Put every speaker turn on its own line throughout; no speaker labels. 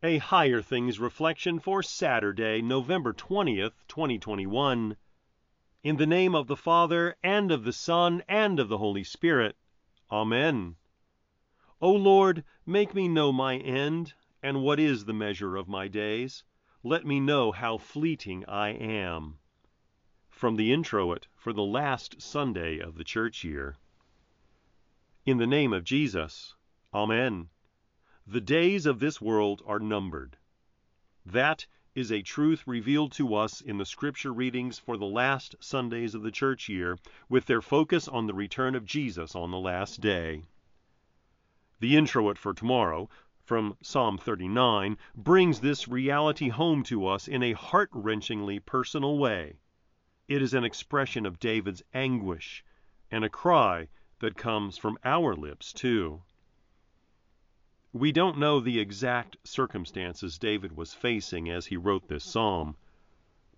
A Higher Things reflection for Saturday, November 20th, 2021. In the name of the Father, and of the Son, and of the Holy Spirit. Amen. O Lord, make me know my end, and what is the measure of my days. Let me know how fleeting I am. From the introit for the last Sunday of the church year. In the name of Jesus. Amen. The days of this world are numbered. That is a truth revealed to us in the scripture readings for the last Sundays of the church year, with their focus on the return of Jesus on the last day. The introit for tomorrow, from Psalm 39, brings this reality home to us in a heart wrenchingly personal way. It is an expression of David's anguish and a cry that comes from our lips, too. We don't know the exact circumstances David was facing as he wrote this psalm,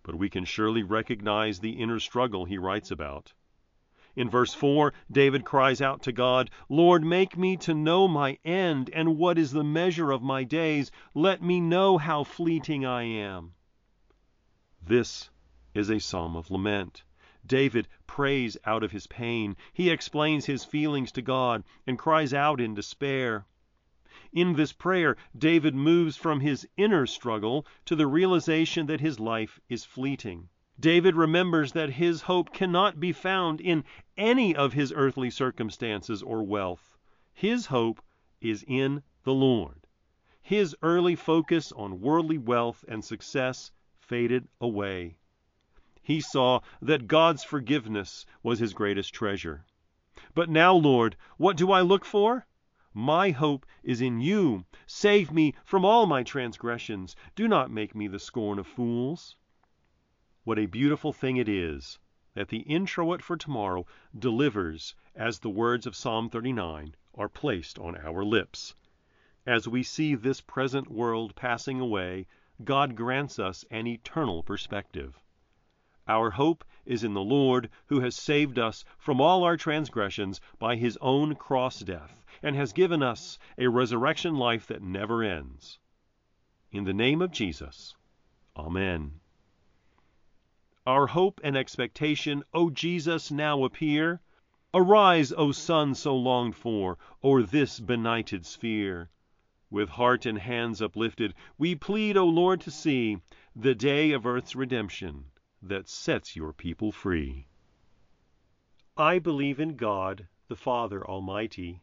but we can surely recognize the inner struggle he writes about. In verse 4, David cries out to God, Lord, make me to know my end, and what is the measure of my days. Let me know how fleeting I am. This is a psalm of lament. David prays out of his pain. He explains his feelings to God and cries out in despair. In this prayer, David moves from his inner struggle to the realization that his life is fleeting. David remembers that his hope cannot be found in any of his earthly circumstances or wealth. His hope is in the Lord. His early focus on worldly wealth and success faded away. He saw that God's forgiveness was his greatest treasure. But now, Lord, what do I look for? My hope is in you. Save me from all my transgressions. Do not make me the scorn of fools. What a beautiful thing it is that the introit for tomorrow delivers as the words of Psalm 39 are placed on our lips. As we see this present world passing away, God grants us an eternal perspective. Our hope is in the Lord, who has saved us from all our transgressions by his own cross death, and has given us a resurrection life that never ends. In the name of Jesus, Amen. Our hope and expectation, O Jesus, now appear. Arise, O Sun so longed for, o'er this benighted sphere. With heart and hands uplifted, we plead, O Lord, to see the day of earth's redemption that sets your people free. I believe in God, the Father Almighty,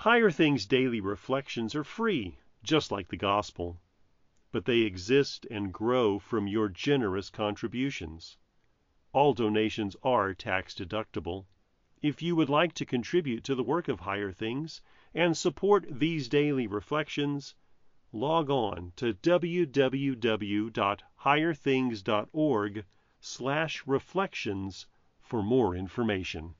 Higher Things Daily Reflections are free, just like the Gospel. but they exist and grow from your generous contributions. All donations are tax deductible. If you would like to contribute to the work of Higher Things and support these daily reflections, log on to www.higherthings.org/reflections for more information.